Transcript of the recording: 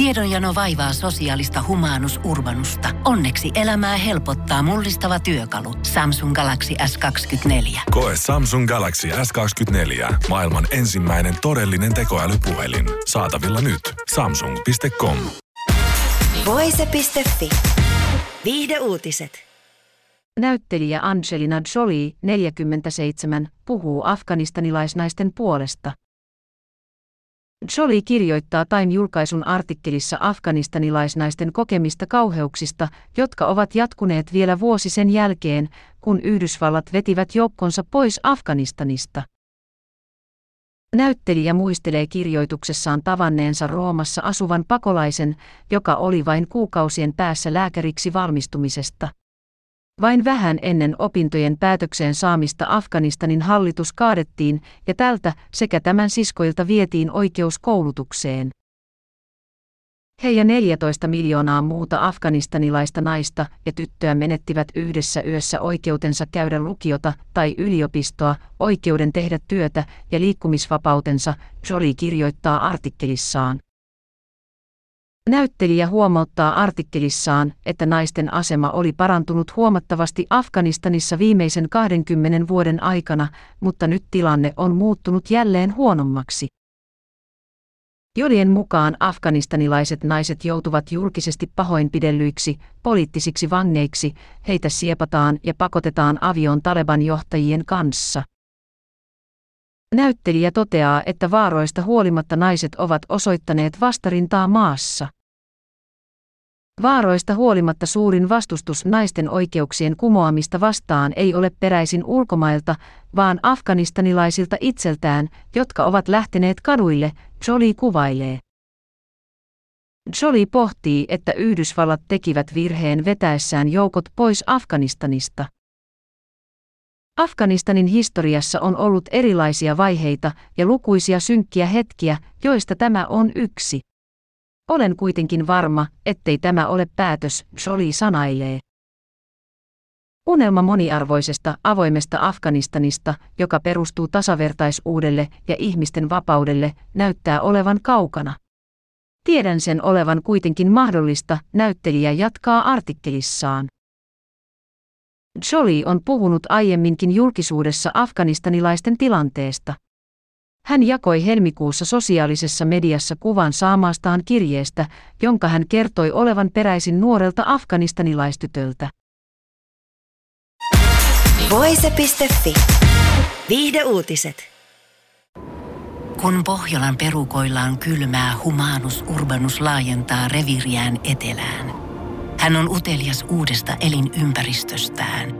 Tiedonjano vaivaa sosiaalista humanus urbanusta. Onneksi elämää helpottaa mullistava työkalu. Samsung Galaxy S24. Koe Samsung Galaxy S24. Maailman ensimmäinen todellinen tekoälypuhelin. Saatavilla nyt. Samsung.com. Voise.fi. Viihde uutiset. Näyttelijä Angelina Jolie, 47, puhuu afganistanilaisnaisten puolesta. Jolie kirjoittaa Time-julkaisun artikkelissa afganistanilaisnaisten kokemista kauheuksista, jotka ovat jatkuneet vielä vuosi sen jälkeen, kun Yhdysvallat vetivät joukkonsa pois Afganistanista. Näyttelijä muistelee kirjoituksessaan tavanneensa Roomassa asuvan pakolaisen, joka oli vain kuukausien päässä lääkäriksi valmistumisesta. Vain vähän ennen opintojen päätökseen saamista Afganistanin hallitus kaadettiin ja tältä sekä tämän siskoilta vietiin oikeus koulutukseen. He ja 14 miljoonaa muuta afganistanilaista naista ja tyttöä menettivät yhdessä yössä oikeutensa käydä lukiota tai yliopistoa, oikeuden tehdä työtä ja liikkumisvapautensa, Jolie kirjoittaa artikkelissaan. Näyttelijä huomauttaa artikkelissaan, että naisten asema oli parantunut huomattavasti Afganistanissa viimeisen 20 vuoden aikana, mutta nyt tilanne on muuttunut jälleen huonommaksi. Jolien mukaan afganistanilaiset naiset joutuvat julkisesti pahoinpidellyiksi, poliittisiksi vangeiksi, heitä siepataan ja pakotetaan avioon Taleban johtajien kanssa. Näyttelijä toteaa, että vaaroista huolimatta naiset ovat osoittaneet vastarintaa maassa. Vaaroista huolimatta suurin vastustus naisten oikeuksien kumoamista vastaan ei ole peräisin ulkomailta, vaan afganistanilaisilta itseltään, jotka ovat lähteneet kaduille, Jolie kuvailee. Jolie pohtii, että Yhdysvallat tekivät virheen vetäessään joukot pois Afganistanista. Afganistanin historiassa on ollut erilaisia vaiheita ja lukuisia synkkiä hetkiä, joista tämä on yksi. Olen kuitenkin varma, ettei tämä ole päätös, Jolie sanailee. Unelma moniarvoisesta, avoimesta Afganistanista, joka perustuu tasavertaisuudelle ja ihmisten vapaudelle, näyttää olevan kaukana. Tiedän sen olevan kuitenkin mahdollista, näyttelijä jatkaa artikkelissaan. Jolie on puhunut aiemminkin julkisuudessa afganistanilaisten tilanteesta. Hän jakoi helmikuussa sosiaalisessa mediassa kuvan saamastaan kirjeestä, jonka hän kertoi olevan peräisin nuorelta afganistanilaistytöltä. Voise.fi. Viihde uutiset. Kun Pohjolan perukoillaan kylmää, humanus urbanus laajentaa reviriään etelään. Hän on utelias uudesta elinympäristöstään –